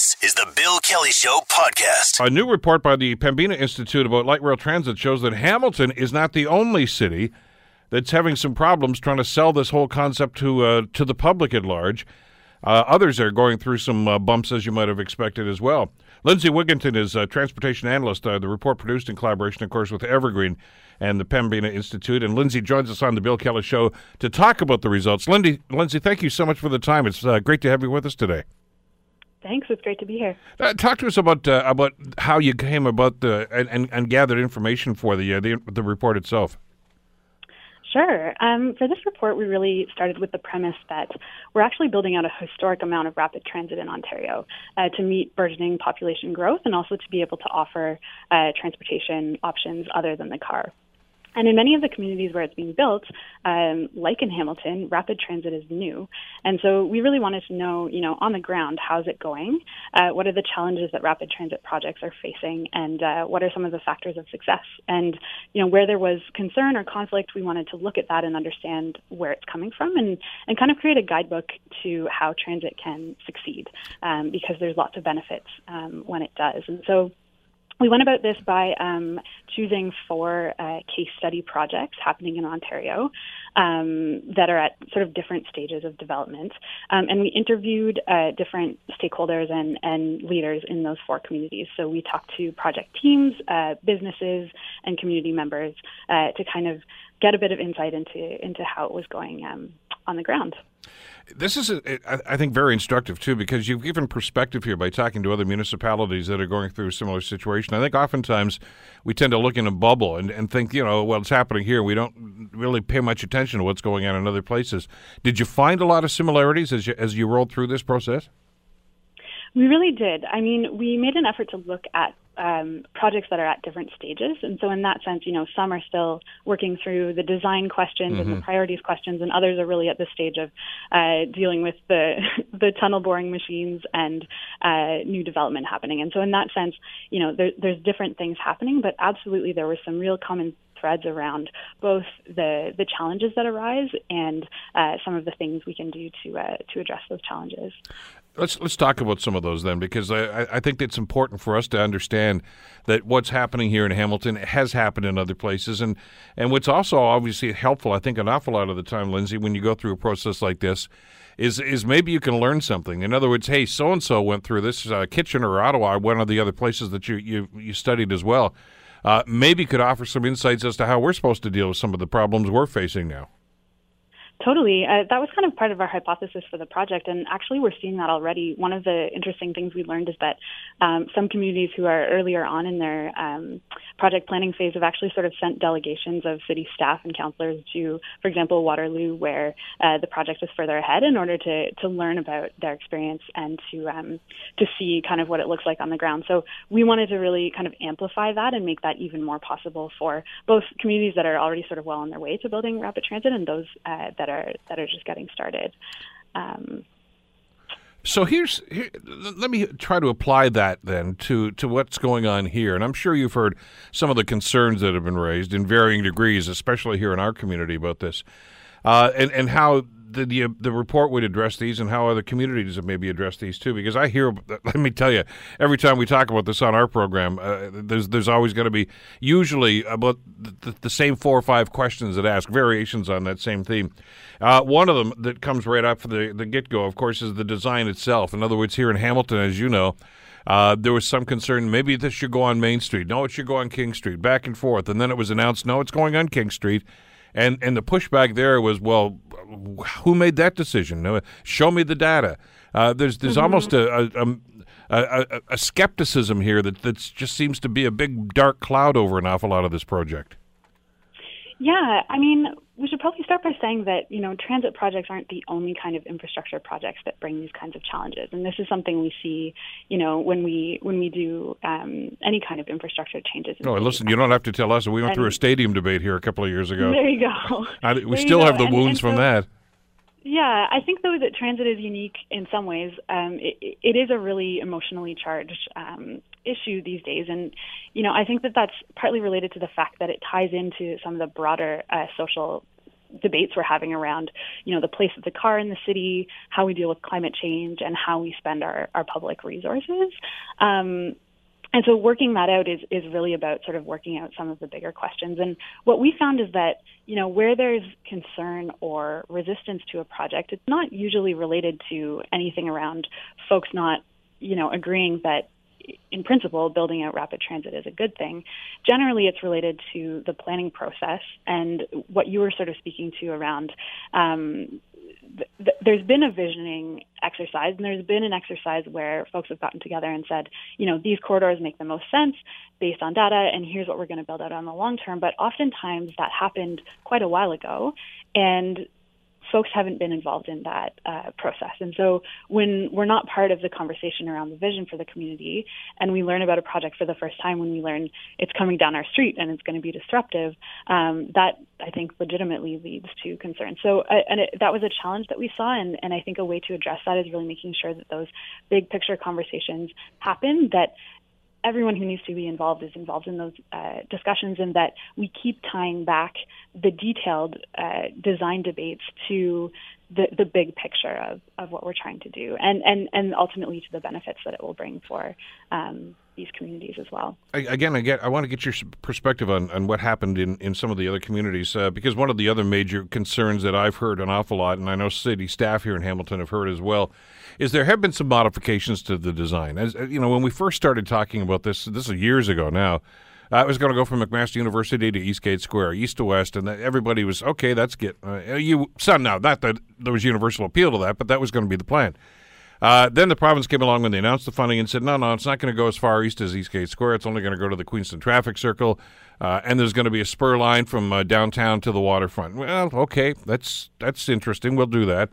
This is the Bill Kelly Show podcast. A new report by the Pembina Institute about light rail transit shows that Hamilton is not the only city that's having some problems trying to sell this whole concept to uh, to the public at large. Uh, others are going through some uh, bumps, as you might have expected as well. Lindsay Wigginton is a transportation analyst. Uh, the report produced in collaboration, of course, with Evergreen and the Pembina Institute. And Lindsay joins us on the Bill Kelly Show to talk about the results. Lindsay, Lindsay, thank you so much for the time. It's uh, great to have you with us today. Thanks. It's great to be here. Uh, talk to us about uh, about how you came about the and, and, and gathered information for the, uh, the the report itself. Sure. Um, for this report, we really started with the premise that we're actually building out a historic amount of rapid transit in Ontario uh, to meet burgeoning population growth and also to be able to offer uh, transportation options other than the car. And in many of the communities where it's being built, um, like in Hamilton, rapid transit is new. And so we really wanted to know, you know, on the ground, how's it going? Uh, what are the challenges that rapid transit projects are facing? And uh, what are some of the factors of success? And, you know, where there was concern or conflict, we wanted to look at that and understand where it's coming from and, and kind of create a guidebook to how transit can succeed um, because there's lots of benefits um, when it does. And so we went about this by um, choosing four uh, case study projects happening in Ontario um, that are at sort of different stages of development. Um, and we interviewed uh, different stakeholders and, and leaders in those four communities. So we talked to project teams, uh, businesses, and community members uh, to kind of get a bit of insight into, into how it was going um, on the ground. This is, I think, very instructive too, because you've given perspective here by talking to other municipalities that are going through a similar situation. I think oftentimes we tend to look in a bubble and, and think, you know, well, it's happening here. We don't really pay much attention to what's going on in other places. Did you find a lot of similarities as you, as you rolled through this process? We really did. I mean, we made an effort to look at um, projects that are at different stages. And so, in that sense, you know, some are still working through the design questions mm-hmm. and the mm-hmm. priorities questions, and others are really at the stage of uh, dealing with the the tunnel boring machines and uh, new development happening. And so, in that sense, you know, there, there's different things happening, but absolutely there were some real common threads around both the the challenges that arise and uh, some of the things we can do to uh, to address those challenges. Let's let's talk about some of those then, because I, I think it's important for us to understand that what's happening here in Hamilton has happened in other places, and and what's also obviously helpful, I think, an awful lot of the time, Lindsay, when you go through a process like this, is is maybe you can learn something. In other words, hey, so and so went through this. Uh, Kitchener or Ottawa, one of the other places that you you, you studied as well, uh, maybe could offer some insights as to how we're supposed to deal with some of the problems we're facing now. Totally. Uh, that was kind of part of our hypothesis for the project. And actually, we're seeing that already. One of the interesting things we learned is that um, some communities who are earlier on in their um, project planning phase have actually sort of sent delegations of city staff and councillors to, for example, Waterloo, where uh, the project was further ahead, in order to, to learn about their experience and to, um, to see kind of what it looks like on the ground. So we wanted to really kind of amplify that and make that even more possible for both communities that are already sort of well on their way to building rapid transit and those uh, that are that are just getting started. Um, so here's here, let me try to apply that then to to what's going on here, and I'm sure you've heard some of the concerns that have been raised in varying degrees, especially here in our community about this, uh, and and how the, the, the report would address these and how other communities have maybe addressed these too. Because I hear, let me tell you, every time we talk about this on our program, uh, there's there's always going to be usually about the, the, same four or five questions that ask variations on that same theme. Uh, one of them that comes right up for the the get go, of course, is the design itself. In other words, here in Hamilton, as you know. Uh, there was some concern maybe this should go on Main Street. No, it should go on King Street. Back and forth, and then it was announced, no, it's going on King Street. And and the pushback there was, well, who made that decision? Show me the data. Uh, there's there's mm-hmm. almost a, a, a, a, skepticism here that that just seems to be a big dark cloud over an awful lot of this project. Yeah, I mean, we should probably start by saying that you know transit projects aren't the only kind of infrastructure projects that bring these kinds of challenges, and this is something we see, you know, when we when we do um, any kind of infrastructure changes. No, listen, you don't have to tell us. We went and, through a stadium debate here a couple of years ago. There you go. I, we there still have the and, wounds and from that. Yeah, I think though that transit is unique in some ways. Um, it, it is a really emotionally charged um, issue these days, and you know I think that that's partly related to the fact that it ties into some of the broader uh, social debates we're having around, you know, the place of the car in the city, how we deal with climate change, and how we spend our, our public resources. Um, and so working that out is, is really about sort of working out some of the bigger questions. And what we found is that, you know, where there's concern or resistance to a project, it's not usually related to anything around folks not, you know, agreeing that in principle, building out rapid transit is a good thing. Generally, it's related to the planning process and what you were sort of speaking to around. Um, th- there's been a visioning exercise, and there's been an exercise where folks have gotten together and said, you know, these corridors make the most sense based on data, and here's what we're going to build out on the long term. But oftentimes that happened quite a while ago, and folks haven't been involved in that uh, process. And so when we're not part of the conversation around the vision for the community and we learn about a project for the first time, when we learn it's coming down our street and it's going to be disruptive, um, that I think legitimately leads to concern. So uh, and it, that was a challenge that we saw. And, and I think a way to address that is really making sure that those big picture conversations happen, that everyone who needs to be involved is involved in those uh, discussions, and that we keep tying back the detailed uh, design debates to the, the big picture of, of what we're trying to do, and, and, and ultimately to the benefits that it will bring for um, these communities as well. Again, I get I want to get your perspective on, on what happened in, in some of the other communities uh, because one of the other major concerns that I've heard an awful lot, and I know city staff here in Hamilton have heard as well, is there have been some modifications to the design. As uh, you know, when we first started talking about this, this is years ago now. I was going to go from McMaster University to Eastgate Square, east to west, and everybody was okay. That's get uh, you son now. Not that there was universal appeal to that, but that was going to be the plan. Uh, then the province came along when they announced the funding and said, no, no, it's not going to go as far east as Eastgate Square. It's only going to go to the Queenston Traffic Circle, uh, and there's going to be a spur line from uh, downtown to the waterfront. Well, okay, that's that's interesting. We'll do that.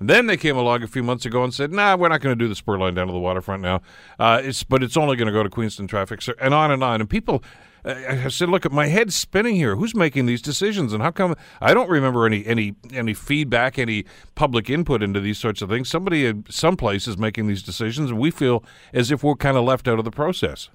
Then they came along a few months ago and said, "Nah, we're not going to do the spur line down to the waterfront now. Uh, it's but it's only going to go to Queenston Traffic, and on and on." And people I said, "Look, my head's spinning here. Who's making these decisions, and how come I don't remember any any any feedback, any public input into these sorts of things? Somebody, in some place is making these decisions, and we feel as if we're kind of left out of the process."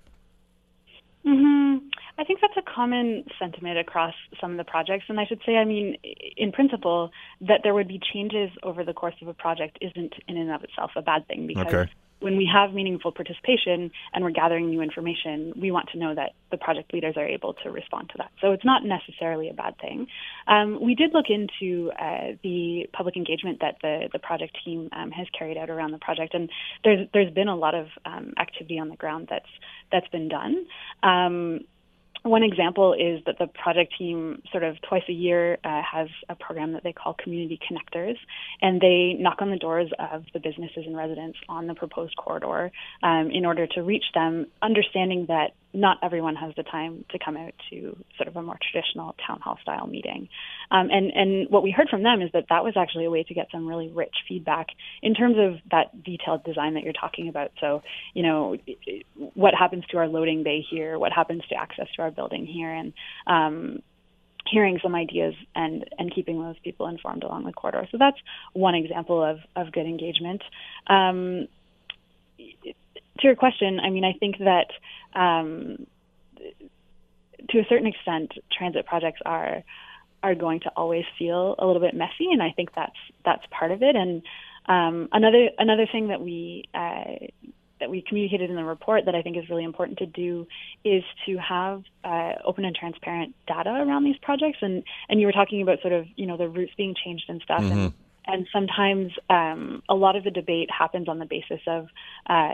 Hmm. I think that's a common sentiment across some of the projects, and I should say, I mean, in principle, that there would be changes over the course of a project isn't in and of itself a bad thing because. Okay when we have meaningful participation and we're gathering new information, we want to know that the project leaders are able to respond to that. So it's not necessarily a bad thing. Um, we did look into uh, the public engagement that the, the project team um, has carried out around the project, and there's there's been a lot of um, activity on the ground that's that's been done. One example is that the project team, sort of twice a year, uh, has a program that they call Community Connectors, and they knock on the doors of the businesses and residents on the proposed corridor um, in order to reach them, understanding that not everyone has the time to come out to sort of a more traditional town hall style meeting. Um, and, and what we heard from them is that that was actually a way to get some really rich feedback in terms of that detailed design that you're talking about. So, you know, what happens to our loading bay here? What happens to access to our building here? And, um, hearing some ideas and and keeping those people informed along the corridor. So that's one example of of good engagement. Um, to your question, I mean, I think that um, to a certain extent, transit projects are are going to always feel a little bit messy, and I think that's that's part of it. And um, another another thing that we uh, that we communicated in the report that I think is really important to do is to have uh, open and transparent data around these projects. And and you were talking about sort of you know the routes being changed and stuff. Mm-hmm. And and sometimes um, a lot of the debate happens on the basis of uh,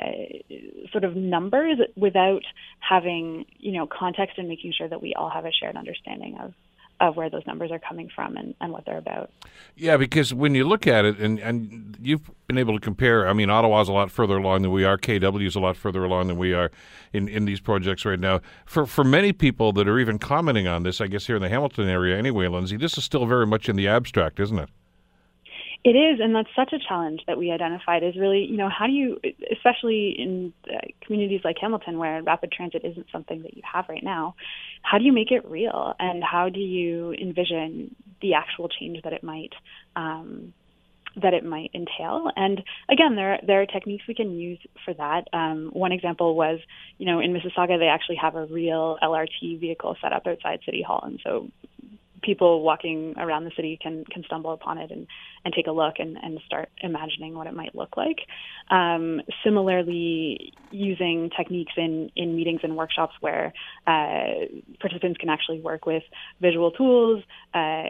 sort of numbers without having you know context and making sure that we all have a shared understanding of of where those numbers are coming from and, and what they're about. Yeah, because when you look at it, and, and you've been able to compare, I mean, Ottawa's a lot further along than we are, KW is a lot further along than we are in, in these projects right now. For for many people that are even commenting on this, I guess here in the Hamilton area anyway, Lindsay, this is still very much in the abstract, isn't it? It is, and that's such a challenge that we identified is really, you know, how do you, especially in uh, communities like Hamilton where rapid transit isn't something that you have right now, how do you make it real and how do you envision the actual change that it might um, that it might entail. And again, there there are techniques we can use for that. Um, one example was, you know, in Mississauga they actually have a real LRT vehicle set up outside City Hall, and so people walking around the city can can stumble upon it and and take a look and and start imagining what it might look like. Um, similarly, using techniques in in meetings and workshops where uh, participants can actually work with visual tools, uh,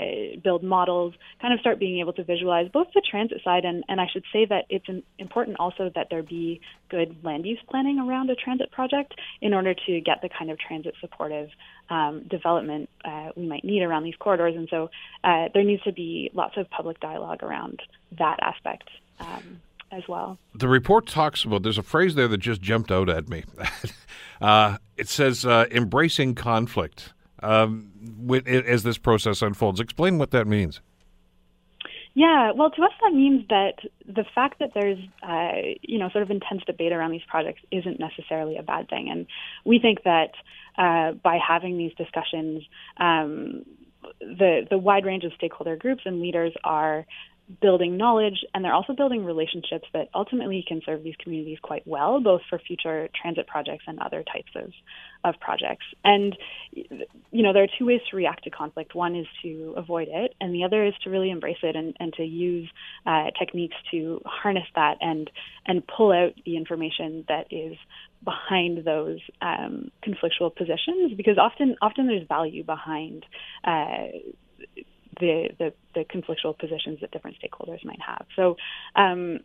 build models, kind of start being able to visualize both the transit side and and I should say that it's important also that there be good land use planning around a transit project in order to get the kind of transit supportive um, development uh, we might need around these corridors. And so uh, there needs to be lots of public dialogue around that aspect. Um, as well. The report talks about, there's a phrase there that just jumped out at me. uh, it says uh, embracing conflict um, with, as this process unfolds. Explain what that means. Yeah, well, to us that means that the fact that there's, uh, you know, sort of intense debate around these projects isn't necessarily a bad thing, and we think that uh, by having these discussions, um, the the wide range of stakeholder groups and leaders are building knowledge and they're also building relationships that ultimately can serve these communities quite well, both for future transit projects and other types of, of projects. And, you know, there are two ways to react to conflict. One is to avoid it, and the other is to really embrace it and, and to use uh, techniques to harness that and, and pull out the information that is behind those um, conflictual positions because often often there's value behind uh, the, the, the conflictual positions that different stakeholders might have. So um,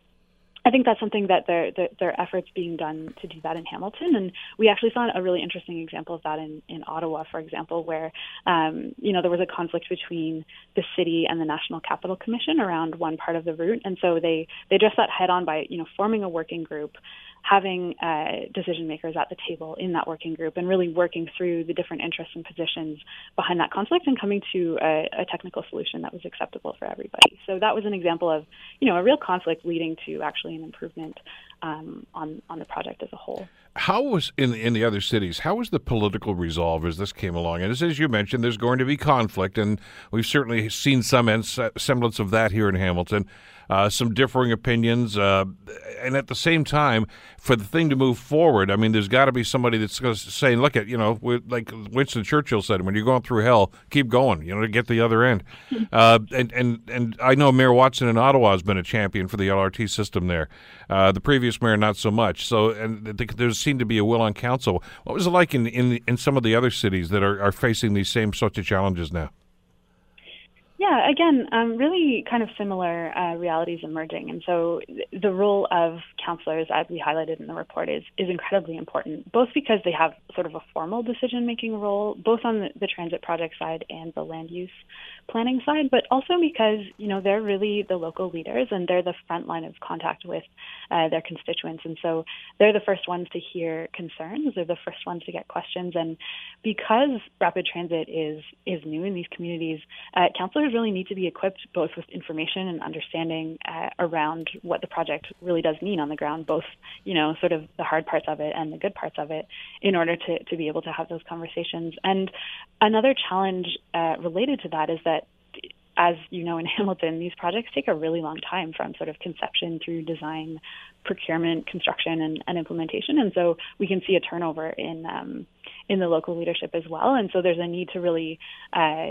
I think that's something that there, that there are efforts being done to do that in Hamilton, and we actually saw a really interesting example of that in, in Ottawa, for example, where um, you know there was a conflict between the city and the National Capital Commission around one part of the route, and so they they addressed that head on by you know forming a working group having uh, decision makers at the table in that working group and really working through the different interests and positions behind that conflict and coming to a, a, technical solution that was acceptable for everybody. So that was an example of, you know, a real conflict leading to actually an improvement um, on on the project as a whole. How was in in the other cities? How was the political resolve as this came along? And as, as you mentioned, there's going to be conflict, and we've certainly seen some semblance of that here in Hamilton uh, some differing opinions, uh, and at the same time, for the thing to move forward, I mean, there's got to be somebody that's going to say, "Look at you know," like Winston Churchill said, "When you're going through hell, keep going," you know, to get the other end. uh, and and and I know Mayor Watson in Ottawa has been a champion for the LRT system there. Uh, the previous mayor, not so much. So, and there seemed to be a will on council. What was it like in in in some of the other cities that are, are facing these same sorts of challenges now? Yeah, again, um, really kind of similar uh, realities emerging. And so the role of councillors, as we highlighted in the report, is, is incredibly important, both because they have sort of a formal decision making role, both on the, the transit project side and the land use planning side, but also because, you know, they're really the local leaders and they're the front line of contact with uh, their constituents. And so they're the first ones to hear concerns, they're the first ones to get questions. And because rapid transit is, is new in these communities, uh, councillors really need to be equipped both with information and understanding uh, around what the project really does mean on the ground, both, you know, sort of the hard parts of it and the good parts of it, in order to, to be able to have those conversations. And another challenge uh, related to that is that as you know in Hamilton, these projects take a really long time from sort of conception through design, procurement, construction, and, and implementation. And so we can see a turnover in um, in the local leadership as well. And so there's a need to really uh,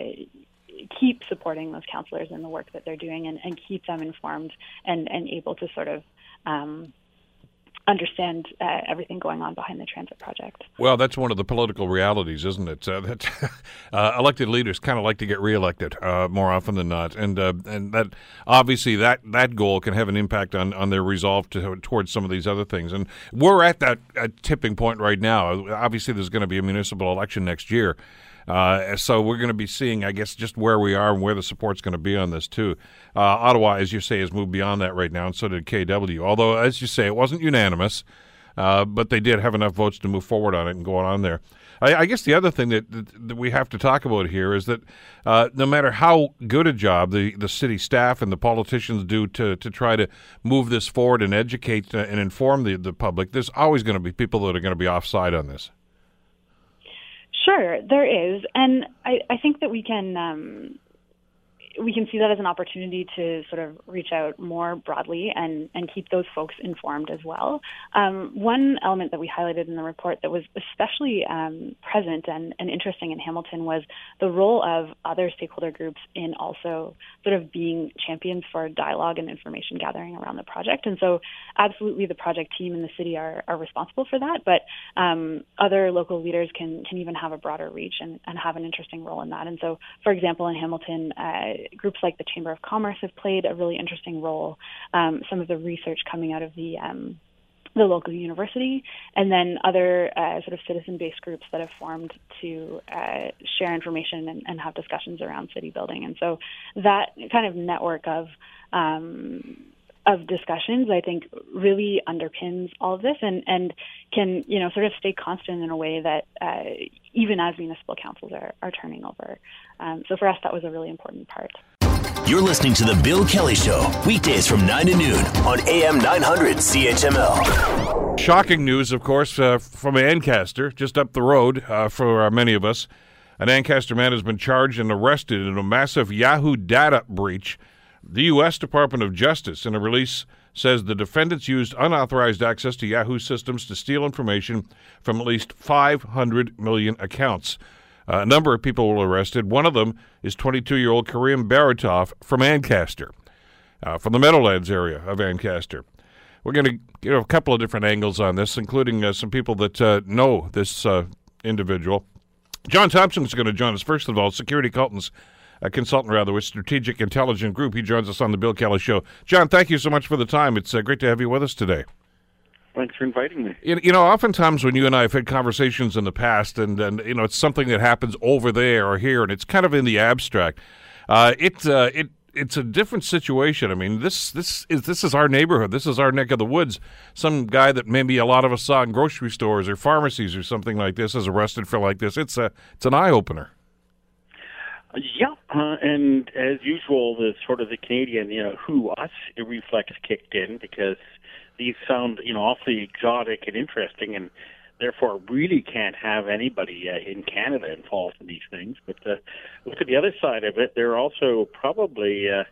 keep supporting those councillors in the work that they're doing and, and keep them informed and, and able to sort of um, understand uh, everything going on behind the transit project. Well, that's one of the political realities, isn't it? Uh, that uh, elected leaders kind of like to get reelected uh, more often than not, and uh, and that obviously that that goal can have an impact on, on their resolve to, towards some of these other things. And we're at that tipping point right now. Obviously, there's going to be a municipal election next year. Uh, so we're going to be seeing, I guess, just where we are and where the support's going to be on this too. Uh, Ottawa, as you say, has moved beyond that right now, and so did KW. Although, as you say, it wasn't unanimous, uh, but they did have enough votes to move forward on it and go on there. I, I guess the other thing that, that, that, we have to talk about here is that uh, no matter how good a job the, the city staff and the politicians do to, to try to move this forward and educate uh, and inform the, the public, there's always going to be people that are going to be offside on this. Sure, there is, and I, I think that we can. Um, we can see that as an opportunity to sort of reach out more broadly and, and keep those folks informed as well. Um, one element that we highlighted in the report that was especially um, present and, and interesting in Hamilton was the role of other stakeholder groups in also sort of being champions for dialogue and information gathering around the project. And so, absolutely, the project team in the city are, are responsible for that, but um, other local leaders can, can even have a broader reach and, and have an interesting role in that. And so, for example, in Hamilton, uh, groups like the Chamber of Commerce have played a really interesting role. Um, some of the research coming out of the um, the local university, and then other uh, sort of citizen-based groups that have formed to uh, share information and, and, have discussions around city building. And so that kind of network of um, of discussions, I think, really underpins all of this and, and can, you know, sort of stay constant in a way that uh, even as municipal councils are, are turning over. Um, so for us, that was a really important part. You're listening to The Bill Kelly Show, weekdays from 9 to noon on AM 900 CHML. Shocking news, of course, uh, from Ancaster, just up the road uh, for uh, many of us. An Ancaster man has been charged and arrested in a massive Yahoo data breach the U.S. Department of Justice, in a release, says the defendants used unauthorized access to Yahoo systems to steal information from at least 500 million accounts. Uh, a number of people were arrested. One of them is 22 year old Karim Baratov from Ancaster, uh, from the Meadowlands area of Ancaster. We're going to get a couple of different angles on this, including uh, some people that uh, know this uh, individual. John Thompson is going to join us. First of all, Security Consultants a consultant rather with Strategic Intelligence Group. He joins us on the Bill Kelly Show. John, thank you so much for the time. It's uh, great to have you with us today. Thanks for inviting me. You, you know, oftentimes when you and I have had conversations in the past, and, and you know, it's something that happens over there or here, and it's kind of in the abstract. Uh, it uh, it it's a different situation. I mean, this this is this is our neighborhood. This is our neck of the woods. Some guy that maybe a lot of us saw in grocery stores or pharmacies or something like this is arrested for like this. It's a it's an eye opener. Yeah, uh, and as usual, the sort of the Canadian, you know, who us reflex kicked in because these sound, you know, awfully exotic and interesting, and therefore really can't have anybody uh, in Canada involved in these things. But uh, look at the other side of it; there are also probably uh,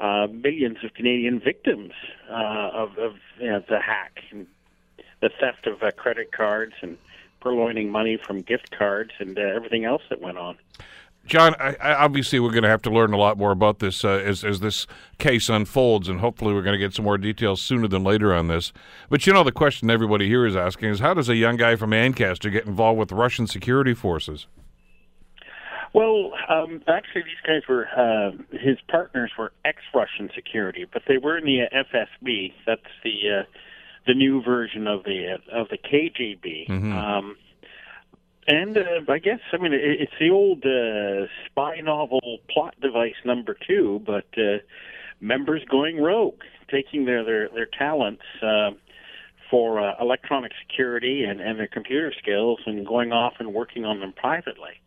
uh, millions of Canadian victims uh, of, of you know, the hack, and the theft of uh, credit cards, and purloining money from gift cards, and uh, everything else that went on. John, I, I, obviously we're going to have to learn a lot more about this uh, as, as this case unfolds, and hopefully we're going to get some more details sooner than later on this. But you know, the question everybody here is asking is how does a young guy from Ancaster get involved with Russian security forces? Well, um, actually, these guys were uh, his partners were ex-Russian security, but they were in the FSB. That's the uh, the new version of the of the KGB. Mm-hmm. Um, and uh, I guess I mean it, it's the old uh, spy novel plot device number two, but uh, members going rogue, taking their their their talents uh, for uh, electronic security and and their computer skills, and going off and working on them privately.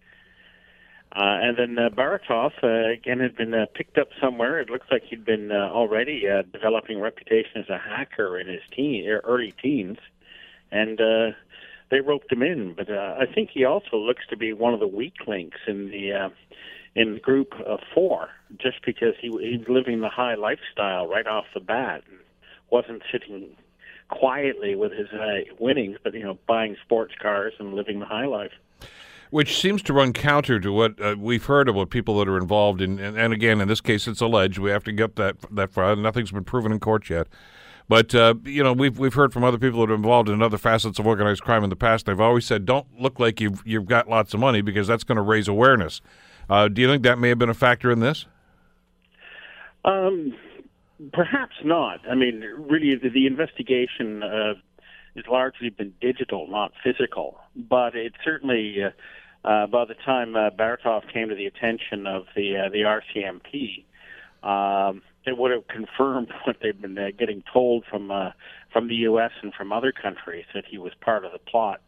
Uh, and then uh, Baratov uh, again had been uh, picked up somewhere. It looks like he'd been uh, already uh, developing a reputation as a hacker in his teen, early teens, and uh, they roped him in. But uh, I think he also looks to be one of the weak links in the uh, in group of four, just because he he's living the high lifestyle right off the bat and wasn't sitting quietly with his uh, winnings, but you know, buying sports cars and living the high life. Which seems to run counter to what uh, we've heard about people that are involved in, and, and, again, in this case, it's alleged. We have to get that that far. Nothing's been proven in court yet. But uh, you know, we've we've heard from other people that are involved in other facets of organized crime in the past. They've always said, "Don't look like you've you've got lots of money because that's going to raise awareness." Uh, do you think that may have been a factor in this? Um, perhaps not. I mean, really, the, the investigation uh, has largely been digital, not physical. But it certainly, uh, uh, by the time uh, Baratov came to the attention of the the RCMP, um, it would have confirmed what they've been uh, getting told from uh, from the U.S. and from other countries that he was part of the plot.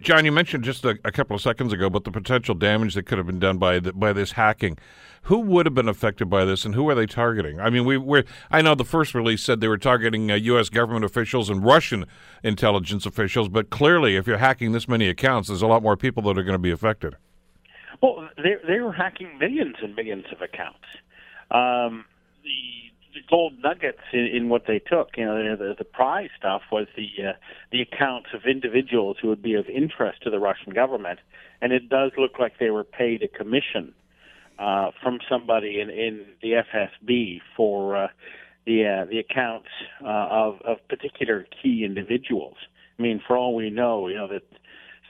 John, you mentioned just a, a, couple of seconds ago about the potential damage that could have been done by the, by this hacking. Who would have been affected by this, and who are they targeting? I mean, we we I know the first release said they were targeting uh, U.S. government officials and Russian intelligence officials, but clearly, if you're hacking this many accounts, there's a lot more people that are going to be affected. Well, they they were hacking millions and millions of accounts. Um, the the gold nuggets in, in what they took, you know, the, the prize stuff was the uh, the accounts of individuals who would be of interest to the Russian government, and it does look like they were paid a commission uh, from somebody in in the FSB for uh, the uh, the accounts uh, of of particular key individuals. I mean, for all we know, you know that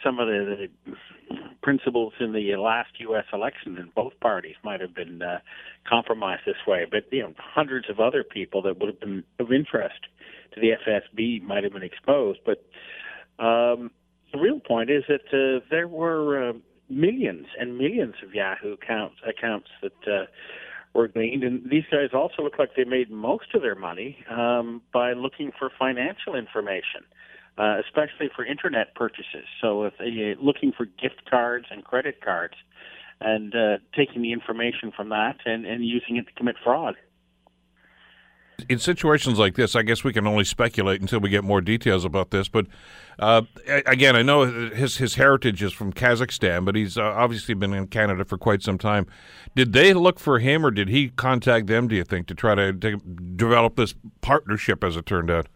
some of the, the principals in the last U.S. election in both parties might have been uh, compromised this way, but you know, hundreds of other people that would have been of interest to the FSB might have been exposed. But um, the real point is that uh, there were uh, millions and millions of Yahoo accounts accounts that. Uh, were gleaned, and these guys also look like they made most of their money um, by looking for financial information uh, especially for internet purchases. So if you're looking for gift cards and credit cards, and uh, taking the information from that and, and using it to commit fraud. In situations like this, I guess we can only speculate until we get more details about this. But uh, again, I know his his heritage is from Kazakhstan, but he's uh, obviously been in Canada for quite some time. Did they look for him, or did he contact them? Do you think to try to, to develop this partnership, as it turned out?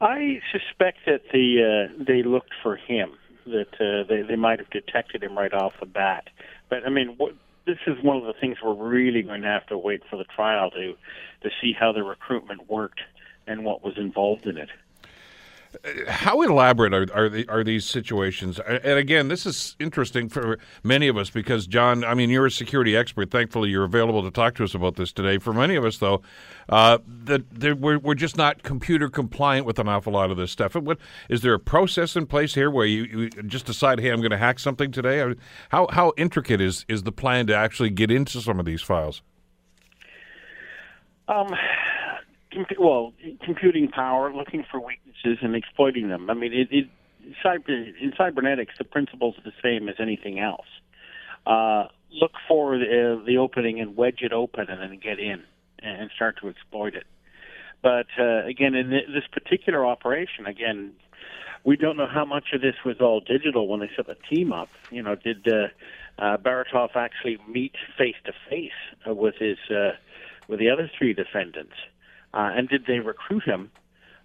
I suspect that the uh, they looked for him. That uh, they they might have detected him right off the bat. But I mean, what, this is one of the things we're really going to have to wait for the trial to to see how the recruitment worked and what was involved in it. How elaborate are are, the, are, these situations? And again, this is interesting for many of us because John, I mean, you're a security expert. Thankfully, you're available to talk to us about this today. For many of us, though, uh, that we're we're just not computer compliant with an awful lot of this stuff. What is there a process in place here where you, you just decide, hey, I'm going to hack something today? How how intricate is is the plan to actually get into some of these files? Um, well, computing power, looking for weaknesses and exploiting them. I mean, it, it cyber, in cybernetics, the principle's the same as anything else. Uh, look for the, the opening and wedge it open, and then get in and start to exploit it. But uh, again, in this particular operation, again, we don't know how much of this was all digital when they set the team up. You know, did uh, uh, Baratov actually meet face to face with his uh, with the other three defendants? Uh, and did they recruit him,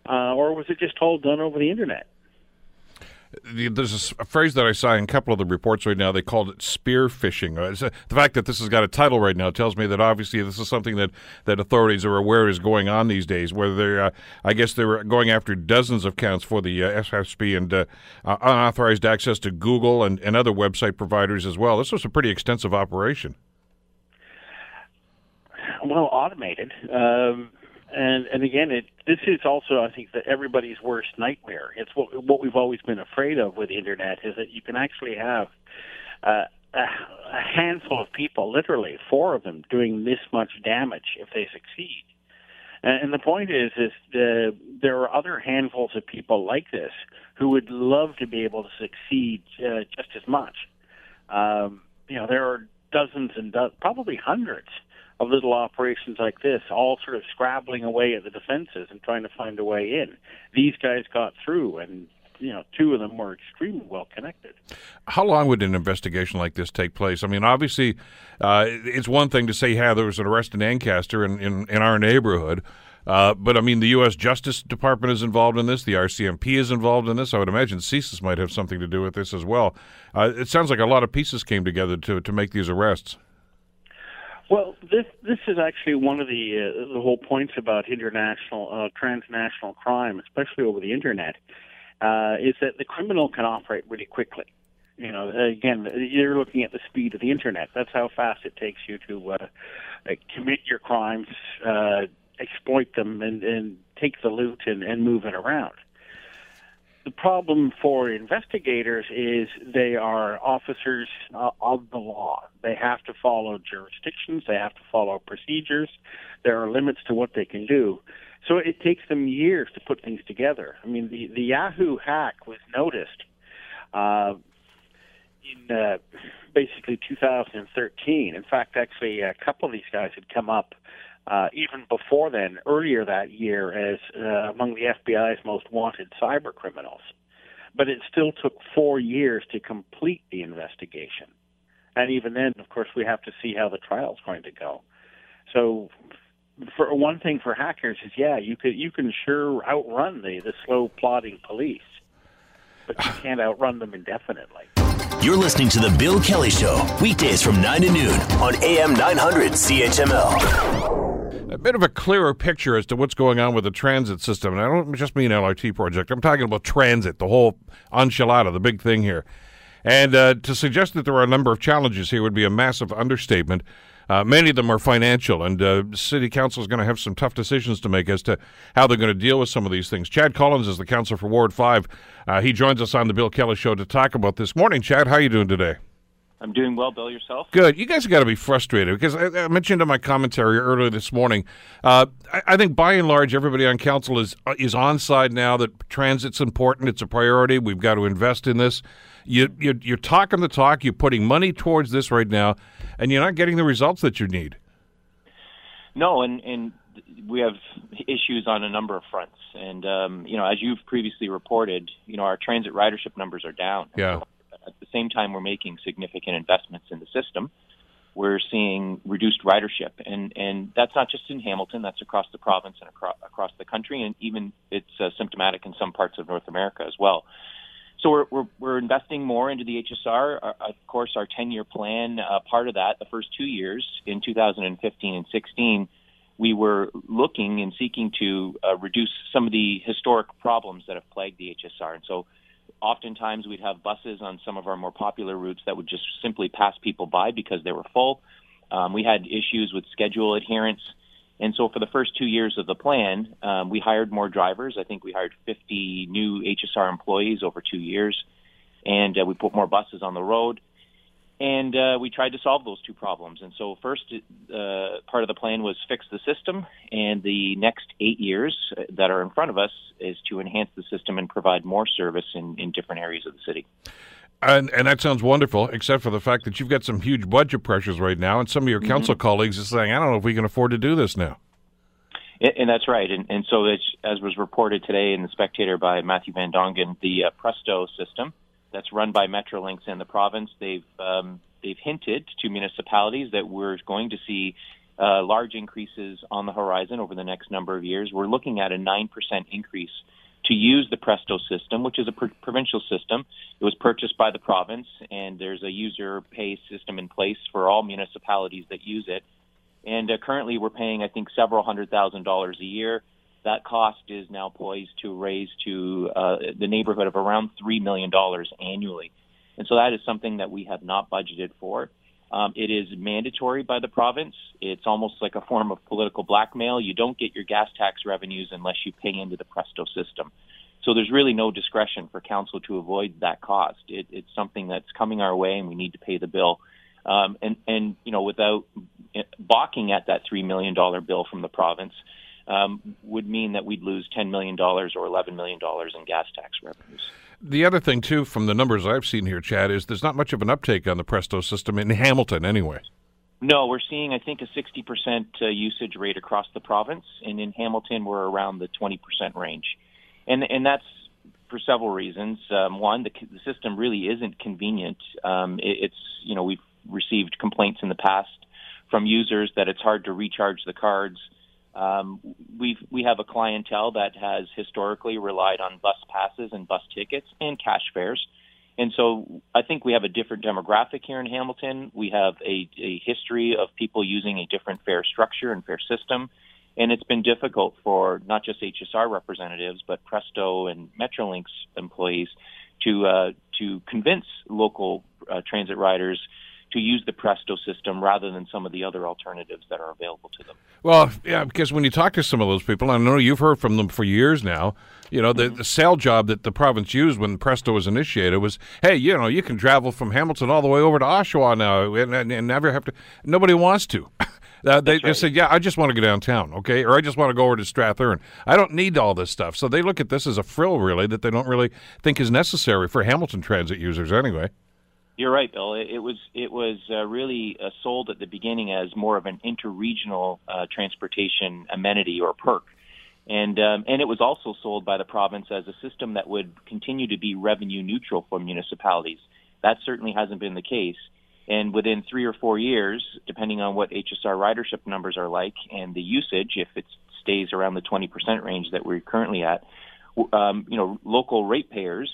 uh, or was it just all done over the internet? There's a, phrase that I saw in a couple of the reports right now. They called it spear phishing. Uh, the fact that this has got a title right now tells me that obviously this is something that, that authorities are aware is going on these days. Whether they're, uh, I guess they were going after dozens of counts for the uh, FSB and uh, uh, unauthorized access to Google and, and other website providers as well. This was a pretty extensive operation. Well, automated. Um, and and again, it this is also I think that everybody's worst nightmare. It's what what we've always been afraid of with the internet is that you can actually have uh, a, a handful of people, literally four of them, doing this much damage if they succeed. And, and the point is, is the, there are other handfuls of people like this who would love to be able to succeed uh, just as much. Um, you know, there are dozens and do- probably hundreds of little operations like this, all sort of scrabbling away at the defenses and trying to find a way in. These guys got through, and you know, two of them were extremely well connected. How long would an investigation like this take place? I mean, obviously, uh, it's one thing to say, "Yeah, there was an arrest in Ancaster in in, in our neighborhood." Uh, but I mean, the U.S. Justice Department is involved in this. The RCMP is involved in this. I would imagine CSIS might have something to do with this as well. Uh, it sounds like a lot of pieces came together to to make these arrests. Well, this this is actually one of the uh, the whole points about international uh, transnational crime, especially over the internet, uh, is that the criminal can operate really quickly. You know, again, you're looking at the speed of the internet. That's how fast it takes you to uh, commit your crimes, uh, exploit them, and, and take the loot and, and move it around the problem for investigators is they are officers uh, of the law. They have to follow jurisdictions, they have to follow procedures. There are limits to what they can do. So it takes them years to put things together. I mean, the, the Yahoo hack was noticed uh, in uh, basically 2013. In fact, actually, a couple of these guys had come up uh, even before then, earlier that year, as uh, among the FBI's most wanted cyber criminals. But it still took four years to complete the investigation. and even then, of course, we have to see how the trial's going to go. So, for one thing, for hackers is yeah, you could you can sure outrun the the slow plodding police, but you can't outrun them indefinitely. You're listening to The Bill Kelly Show, weekdays from 9 to noon on AM 900 CHML. A bit of a clearer picture as to what's going on with the transit system. And I don't just mean LRT project, I'm talking about transit, the whole enchilada, the big thing here. And uh, to suggest that there are a number of challenges here would be a massive understatement. Uh, many of them are financial, and uh, City Council is going to have some tough decisions to make as to how they're going to deal with some of these things. Chad Collins is the council for Ward 5. Uh, he joins us on the Bill Kelly Show to talk about this. Morning, Chad. How are you doing today? I'm doing well, Bill. Yourself? Good. You guys have got to be frustrated because I, I, mentioned in my commentary earlier this morning. Uh, I, I, think by and large, everybody on council is uh, is on side now that transit's important. It's a priority. We've got to invest in this. You, you you're talking the talk. You're putting money towards this right now, and you're not getting the results that you need. No, and and we have issues on a number of fronts. And um, you know, as you've previously reported, you know, our transit ridership numbers are down. Yeah. At the same time, we're making significant investments in the system. We're seeing reduced ridership, and and that's not just in Hamilton. That's across the province and across across the country, and even it's uh, symptomatic in some parts of North America as well. So we're we're, we're investing more into the HSR. Uh, of course, our 10-year plan, uh, part of that, the first two years in 2015 and 16, we were looking and seeking to uh, reduce some of the historic problems that have plagued the HSR, and so oftentimes we'd have buses on some of our more popular routes that would just simply pass people by because they were full. Um, we had issues with schedule adherence. And so for the first two years of the plan, um, we hired more drivers. I think we hired 50 new HSR employees over two years. And uh, we put more buses on the road and uh, we tried to solve those two problems. And so, first uh, part of the plan was fix the system, and the next eight years that are in front of us is to enhance the system and provide more service in, in different areas of the city. And, and that sounds wonderful, except for the fact that you've got some huge budget pressures right now, and some of your mm-hmm. council colleagues are saying, "I don't know if we can afford to do this now." And, and that's right. And, and so, as was reported today in the Spectator by Matthew Van Dongen, the uh, Presto system that's run by Metrolinx and the province. They've um, they've hinted to municipalities that we're going to see uh, large increases on the horizon over the next number of years. We're looking at a nine percent increase to use the Presto system, which is a pr- provincial system. It was purchased by the province, and there's a user pay system in place for all municipalities that use it. And uh, currently, we're paying, I think, several hundred thousand dollars a year that cost is now poised to raise to uh, the neighborhood of around $3 million annually. And so that is something that we have not budgeted for. Um, it is mandatory by the province. It's almost like a form of political blackmail. You don't get your gas tax revenues unless you pay into the Presto system. So there's really no discretion for council to avoid that cost. It, it's something that's coming our way, and we need to pay the bill. Um, and and you know, without balking at that three million dollar bill from the province, um, would mean that we'd lose $10 million or $11 million in gas tax revenues. The other thing, too, from the numbers I've seen here, Chad, is there's not much of an uptake on the Presto system in Hamilton anyway. No, we're seeing, I think, a 60% uh, usage rate across the province, and in Hamilton, we're around the 20% range. And, and that's for several reasons. Um, one, the, the, system really isn't convenient. Um, it, it's, you know, we've received complaints in the past from users that it's hard to recharge the cards. Um, we we have a clientele that has historically relied on bus passes and bus tickets and cash fares. And so I think we have a different demographic here in Hamilton. We have a, a history of people using a different fare structure and fare system. And it's been difficult for not just HSR representatives, but Presto and Metrolinx employees to uh, to convince local uh, transit riders to use the Presto system rather than some of the other alternatives that are available to them. Well, yeah, because when you talk to some of those people, I know you've heard from them for years now. You know, the, mm-hmm. the sale job that the province used when Presto was initiated was, hey, you know, you can travel from Hamilton all the way over to Oshawa now and, and, and never have to. Nobody wants to. Uh, they, right. said, "Yeah, I just want to go downtown, okay, or I just want to go over to Strathearn. I don't need all this stuff." So they look at this as a frill, really, that they don't really think is necessary for Hamilton transit users, anyway. You're right, Bill. It, was it was uh, really uh, sold at the beginning as more of an interregional uh, transportation amenity or perk, and um, and it was also sold by the province as a system that would continue to be revenue neutral for municipalities. That certainly hasn't been the case. And within three or four years, depending on what HSR ridership numbers are like and the usage, if it stays around the 20% range that we're currently at, um, you know, local ratepayers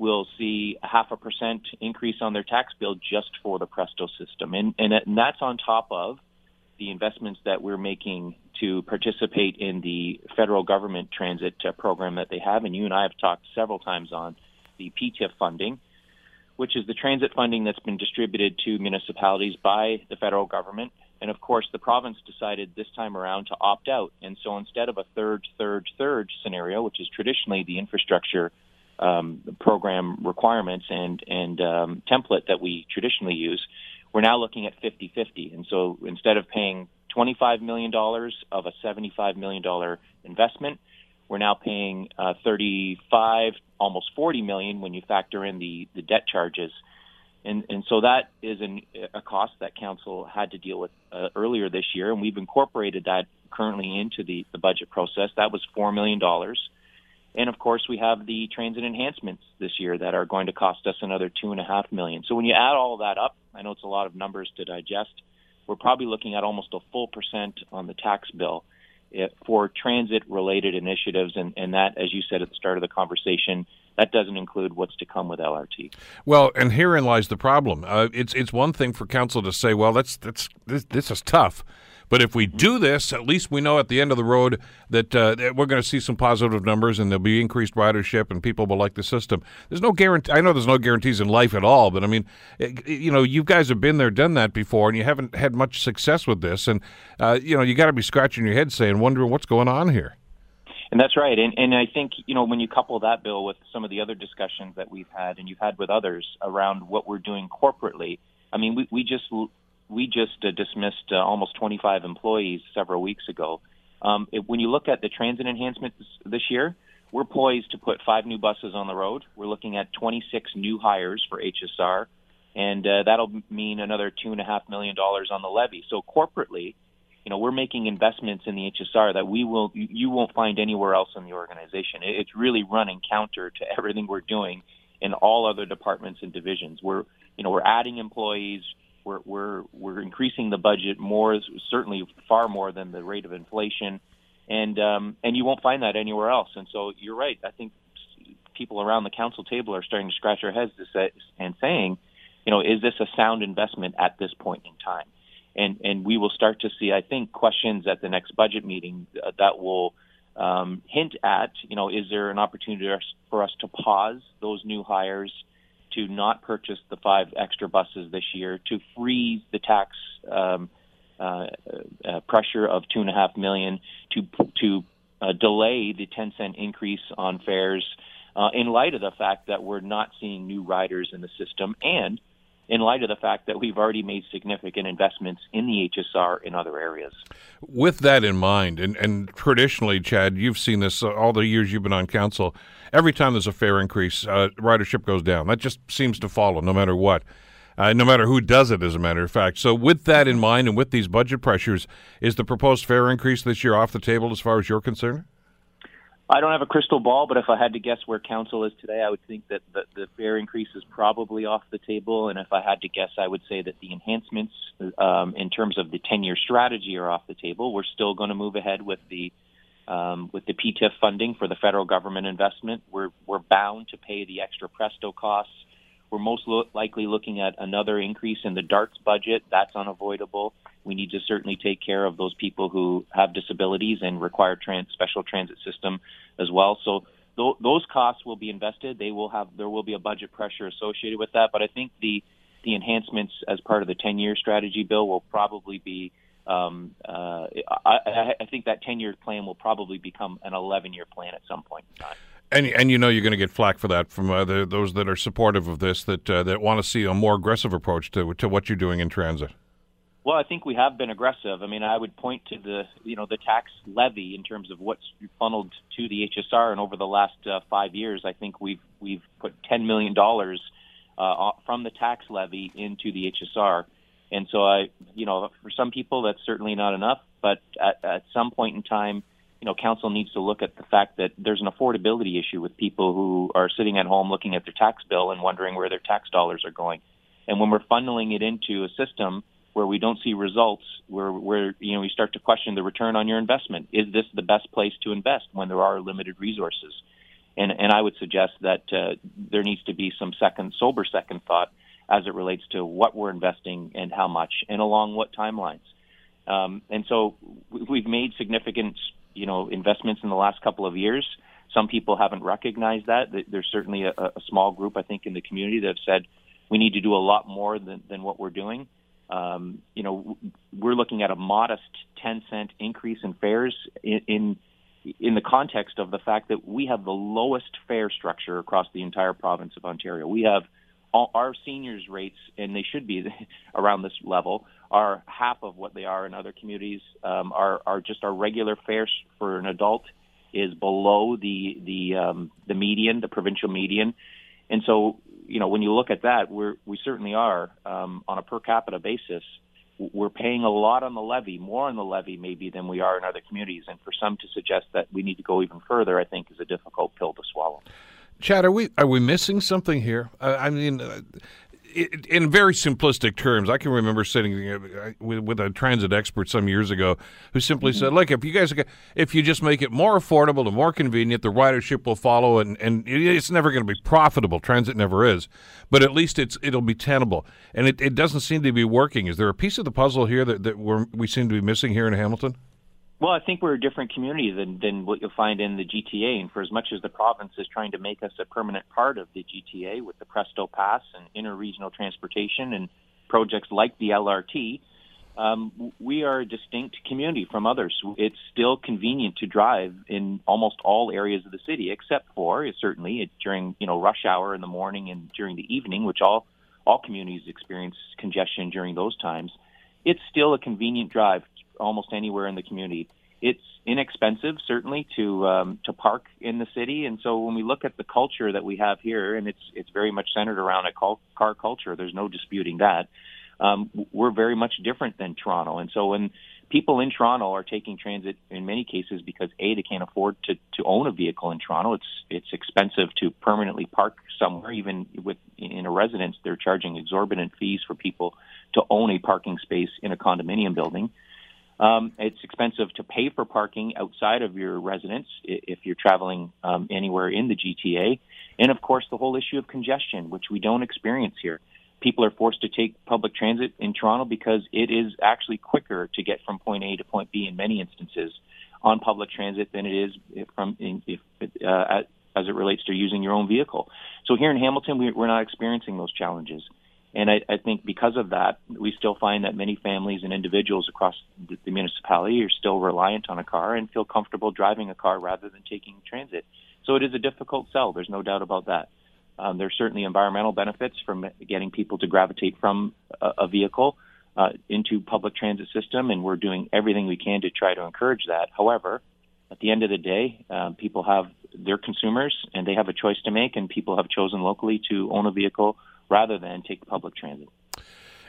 will see a half a percent increase on their tax bill just for the Presto system, and and, and that's on top of the investments that we're making to participate in the federal government transit uh, program that they have, and you and I have talked several times on the PTIF funding, which is the transit funding that's been distributed to municipalities by the federal government. And of course, the province decided this time around to opt out. And so instead of a third, third, third scenario, which is traditionally the infrastructure um, program requirements and, and um, template that we traditionally use, we're now looking at 50 50. And so instead of paying $25 million of a $75 million investment, we're now paying uh, 35, almost 40 million when you factor in the, the debt charges. And, and so that is an, a cost that council had to deal with uh, earlier this year, and we've incorporated that currently into the, the budget process. That was $4 million. And of course, we have the transit enhancements this year that are going to cost us another two and a half million. So when you add all that up, I know it's a lot of numbers to digest. We're probably looking at almost a full percent on the tax bill eh, for transit related initiatives. And, and that, as you said at the start of the conversation, that doesn't include what's to come with LRT. Well, and herein lies the problem. Uh, it's it's one thing for council to say, "Well, that's that's this, this is tough," But if we do this, at least we know at the end of the road that, uh, that we're going to see some positive numbers and there'll be increased ridership and people will like the system. There's no guarantee. I know there's no guarantees in life at all, but I mean, it, you know, you guys have been there, done that before, and you haven't had much success with this. And uh, you know, you got to be scratching your head, saying, wondering what's going on here. And that's right. And, and I think, you know, when you couple that bill with some of the other discussions that we've had and you've had with others around what we're doing corporately, I mean, we, we just we just uh, dismissed uh, almost 25 employees several weeks ago. Um, it, when you look at the transit enhancements this year, we're poised to put five new buses on the road. We're looking at 26 new hires for HSR, and uh, that'll mean another two and a half million dollars on the levy. So corporately, you know, we're making investments in the HSR that we will you won't find anywhere else in the organization. It's really running counter to everything we're doing in all other departments and divisions. We're you know we're adding employees, we're we're we're increasing the budget more, certainly far more than the rate of inflation, and um, and you won't find that anywhere else. And so you're right. I think people around the council table are starting to scratch their heads say, and saying, you know, is this a sound investment at this point in time? And and we will start to see, I think, questions at the next budget meeting that will um, hint at, you know, is there an opportunity for us to pause those new hires? To not purchase the five extra buses this year, to freeze the tax um, uh, uh, pressure of two and a half million, to to uh, delay the 10 cent increase on fares uh, in light of the fact that we're not seeing new riders in the system. And in light of the fact that we've already made significant investments in the HSR in other areas. With that in mind, and, and traditionally, Chad, you've seen this uh, all the years you've been on council. Every time there's a fare increase, uh, ridership goes down. That just seems to follow no matter what. Uh, no matter who does it, as a matter of fact. So, with that in mind and with these budget pressures, is the proposed fare increase this year off the table as far as you're concerned? I don't have a crystal ball, but if I had to guess where council is today, I would think that the, the fare increase is probably off the table. And if I had to guess, I would say that the enhancements um, in terms of the 10 year strategy are off the table. We're still going to move ahead with the um, with the PTIF funding for the federal government investment. We're we're bound to pay the extra Presto costs. We're most lo- likely looking at another increase in the DARTS budget. That's unavoidable. We need to certainly take care of those people who have disabilities and require trans- special transit system as well. So th- those costs will be invested. They will have there will be a budget pressure associated with that. But I think the the enhancements as part of the 10 year strategy bill will probably be. Um, uh, I, I think that 10 year plan will probably become an 11 year plan at some point in time. And and you know you're going to get flack for that from uh, the, those that are supportive of this that uh, that want to see a more aggressive approach to to what you're doing in transit. Well, I think we have been aggressive. I mean, I would point to the you know the tax levy in terms of what's funneled to the HSR, and over the last uh, five years, I think we've we've put ten million dollars uh, from the tax levy into the HSR. And so I, you know, for some people that's certainly not enough, but at, at some point in time, you know, council needs to look at the fact that there's an affordability issue with people who are sitting at home looking at their tax bill and wondering where their tax dollars are going. And when we're funneling it into a system where we don't see results, where where you know we start to question the return on your investment. Is this the best place to invest when there are limited resources? And and I would suggest that uh, there needs to be some second sober second thought as it relates to what we're investing and how much and along what timelines. Um, and so we've made significant you know investments in the last couple of years. Some people haven't recognized that. There's certainly a, a small group, I think, in the community that have said we need to do a lot more than, than what we're doing. Um, you know, we're looking at a modest 10 cent increase in fares in, in in the context of the fact that we have the lowest fare structure across the entire province of Ontario. We have our seniors rates, and they should be around this level, are half of what they are in other communities. Um, are are just our regular fares for an adult is below the the um, the median, the provincial median, and so you know, when you look at that, we're we certainly are um, on a per capita basis. We're paying a lot on the levy, more on the levy maybe than we are in other communities. And for some to suggest that we need to go even further, I think, is a difficult pill to swallow. Chad, are we are we missing something here? I mean, uh, in very simplistic terms, I can remember sitting uh, with, a transit expert some years ago who simply said, "Look, if you guys, if you just make it more affordable and more convenient, the ridership will follow, and, and it's never going to be profitable. Transit never is, but at least it's it'll be tenable, and it, it doesn't seem to be working. Is there a piece of the puzzle here that, that we seem to be missing here in Hamilton?" Well, I think we're a different community than, than what you'll find in the GTA. And for as much as the province is trying to make us a permanent part of the GTA with the Presto Pass and interregional transportation and projects like the LRT, um, we are a distinct community from others. It's still convenient to drive in almost all areas of the city, except for certainly during you know rush hour in the morning and during the evening, which all all communities experience congestion during those times. It's still a convenient drive almost anywhere in the community. It's inexpensive, certainly, to um, to park in the city, and so when we look at the culture that we have here, and it's it's very much centered around a car culture. There's no disputing that. Um, we're very much different than Toronto, and so when people in Toronto are taking transit in many cases because a they can't afford to to own a vehicle in Toronto. It's it's expensive to permanently park somewhere. Even with in a residence, they're charging exorbitant fees for people to own a parking space in a condominium building. Um, it's expensive to pay for parking outside of your residence if you're traveling um, anywhere in the GTA. And of course, the whole issue of congestion, which we don't experience here. People are forced to take public transit in Toronto because it is actually quicker to get from point A to point B in many instances on public transit than it is from if, uh, as it relates to using your own vehicle. So here in Hamilton, we, we're not experiencing those challenges. And I, I think because of that, we still find that many families and individuals across the, the municipality are still reliant on a car and feel comfortable driving a car rather than taking transit. So it is a difficult sell. There's no doubt about that. Um, there's certainly environmental benefits from getting people to gravitate from a, a vehicle uh, into public transit system, and we're doing everything we can to try to encourage that. However, at the end of the day, uh, people have their consumers, and they have a choice to make, and people have chosen locally to own a vehicle rather than take public transit.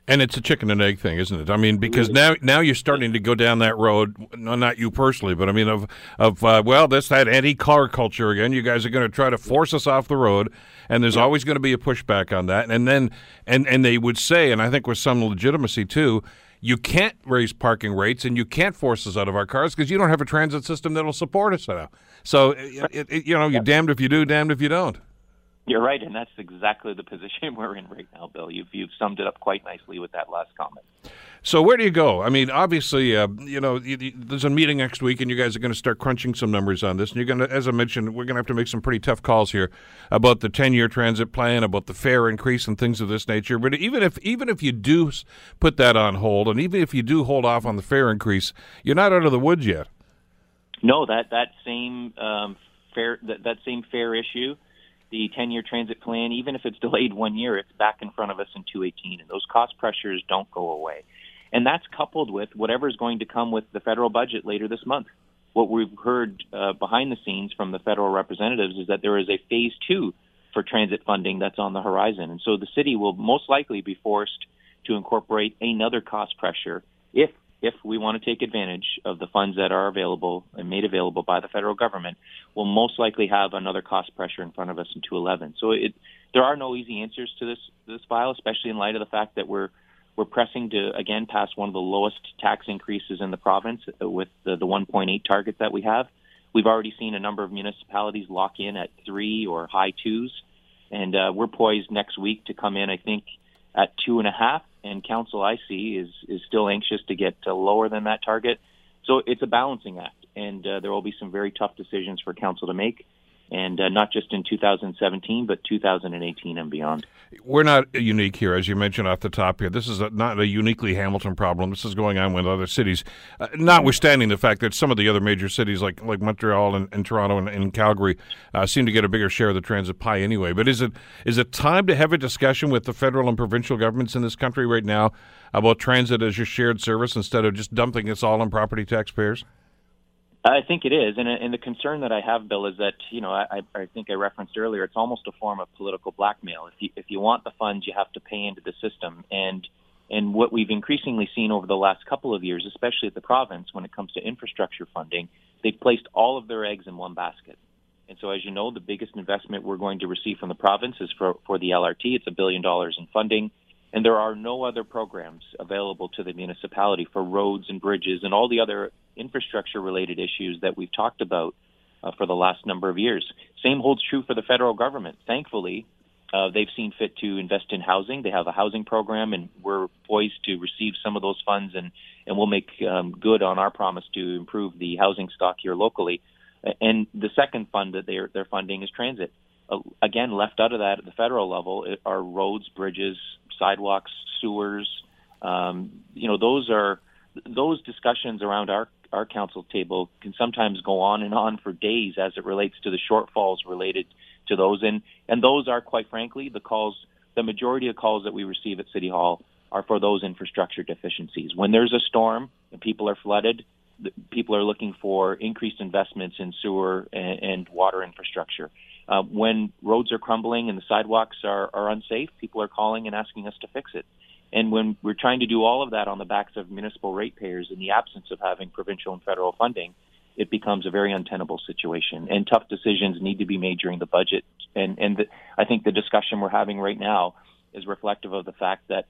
And it's a chicken and egg thing, isn't it? I mean, because now now you're starting to go down that road. No, not you personally, but I mean of of uh, well, that's that anti-car culture again. You guys are going to try to force us off the road, and there's always going to be a pushback on that. And then and and they would say, and I think with some legitimacy too, you can't raise parking rates and you can't force us out of our cars because you don't have a transit system that'll support us now. So it, it, you know, you're damned if you do, damned if you don't. You're right, and that's exactly the position we're in right now, Bill. You've you've summed it up quite nicely with that last comment. So where do you go? I mean, obviously, uh, you know, you, you, there's a meeting next week, and you guys are going to start crunching some numbers on this. And you're going to, as I mentioned, we're going to have to make some pretty tough calls here about the 10-year transit plan, about the fare increase, and things of this nature. But even if even if you do put that on hold, and even if you do hold off on the fare increase, you're not out of the woods yet. No, that that same um, fare that, that same fare issue the 10 year transit plan, even if it's delayed one year, it's back in front of us in 218. And those cost pressures don't go away. And that's coupled with whatever is going to come with the federal budget later this month. What we've heard uh, behind the scenes from the federal representatives is that there is a phase two for transit funding that's on the horizon. And so the city will most likely be forced to incorporate another cost pressure if if we want to take advantage of the funds that are available and made available by the federal government, we'll most likely have another cost pressure in front of us in 211. So it, there are no easy answers to this this file, especially in light of the fact that we're we're pressing to again pass one of the lowest tax increases in the province with the, the 1.8 target that we have. We've already seen a number of municipalities lock in at three or high twos, and uh, we're poised next week to come in, I think, at two and a half. And council I see is is still anxious to get to lower than that target. So it's a balancing act, and uh, there will be some very tough decisions for council to make and uh, not just in 2017, but 2018 and beyond. We're not unique here, as you mentioned off the top here. This is a, not a uniquely Hamilton problem. This is going on with other cities, uh, notwithstanding the fact that some of the other major cities, like like Montreal and, and Toronto and, and Calgary, uh, seem to get a bigger share of the transit pie anyway. But is it is it time to have a discussion with the federal and provincial governments in this country right now about transit as your shared service instead of just dumping this all on property taxpayers? I think it is, and, and the concern that I have, Bill, is that you know I, I think I referenced earlier. It's almost a form of political blackmail. If you if you want the funds, you have to pay into the system, and and what we've increasingly seen over the last couple of years, especially at the province, when it comes to infrastructure funding, they've placed all of their eggs in one basket. And so, as you know, the biggest investment we're going to receive from the province is for for the LRT. It's a billion dollars in funding. And there are no other programs available to the municipality for roads and bridges and all the other infrastructure related issues that we've talked about uh, for the last number of years. Same holds true for the federal government. Thankfully, uh, they've seen fit to invest in housing. They have a housing program, and we're poised to receive some of those funds, and, and we'll make um, good on our promise to improve the housing stock here locally. And the second fund that they're, they're funding is transit. Uh, again, left out of that at the federal level are roads, bridges, sidewalks, sewers. Um, you know, those are those discussions around our our council table can sometimes go on and on for days as it relates to the shortfalls related to those. And and those are quite frankly the calls. The majority of calls that we receive at City Hall are for those infrastructure deficiencies. When there's a storm and people are flooded, people are looking for increased investments in sewer and, and water infrastructure. Uh, when roads are crumbling and the sidewalks are, are unsafe, people are calling and asking us to fix it. And when we're trying to do all of that on the backs of municipal ratepayers in the absence of having provincial and federal funding, it becomes a very untenable situation. And tough decisions need to be made during the budget. And, and the, I think the discussion we're having right now is reflective of the fact that,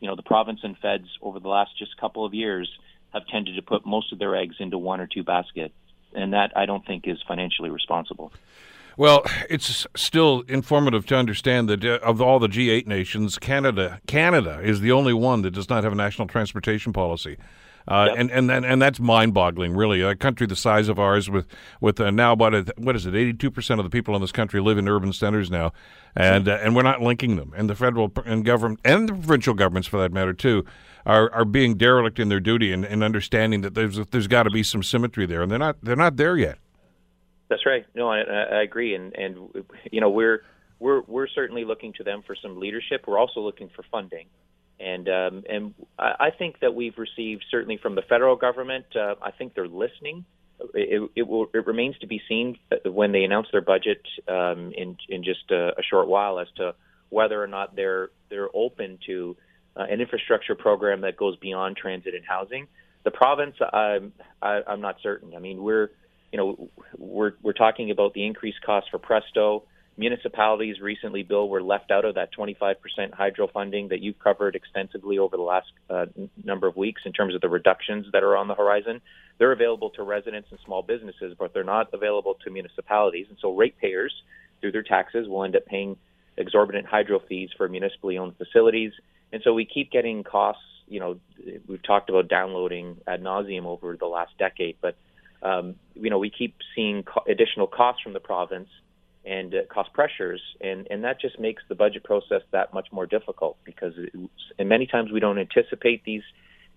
you know, the province and feds over the last just couple of years have tended to put most of their eggs into one or two baskets. And that I don't think is financially responsible. Well, it's still informative to understand that uh, of all the G8 nations, Canada Canada is the only one that does not have a national transportation policy. Uh, yep. and, and and that's mind-boggling, really. A country the size of ours, with with uh, now about a, what is it, eighty-two percent of the people in this country live in urban centers now, and uh, and we're not linking them. And the federal and government and the provincial governments, for that matter, too, are are being derelict in their duty and, and understanding that there's there's got to be some symmetry there, and they're not they're not there yet. That's right. No, I, I agree, and and you know we're we're we're certainly looking to them for some leadership. We're also looking for funding, and um, and I think that we've received certainly from the federal government. Uh, I think they're listening. It, it, will, it remains to be seen when they announce their budget um, in in just a, a short while as to whether or not they're they're open to uh, an infrastructure program that goes beyond transit and housing. The province, I'm I, I'm not certain. I mean, we're you know, we're we're talking about the increased cost for Presto. Municipalities recently, Bill, were left out of that 25% hydro funding that you've covered extensively over the last uh, number of weeks in terms of the reductions that are on the horizon. They're available to residents and small businesses, but they're not available to municipalities. And so ratepayers, through their taxes, will end up paying exorbitant hydro fees for municipally owned facilities. And so we keep getting costs. You know, we've talked about downloading ad nauseum over the last decade, but um, you know, we keep seeing co- additional costs from the province and uh, cost pressures, and, and that just makes the budget process that much more difficult because, it, and many times we don't anticipate these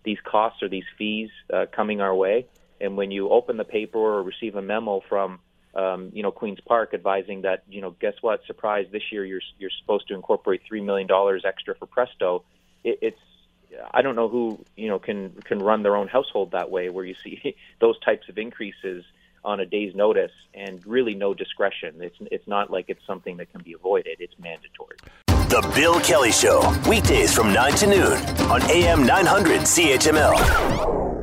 these costs or these fees uh, coming our way. And when you open the paper or receive a memo from um, you know Queens Park advising that you know guess what surprise this year you're you're supposed to incorporate three million dollars extra for Presto, it, it's I don't know who you know can can run their own household that way, where you see those types of increases on a day's notice and really no discretion. It's it's not like it's something that can be avoided. It's mandatory. The Bill Kelly Show, weekdays from 9 to noon on AM 900 CHML.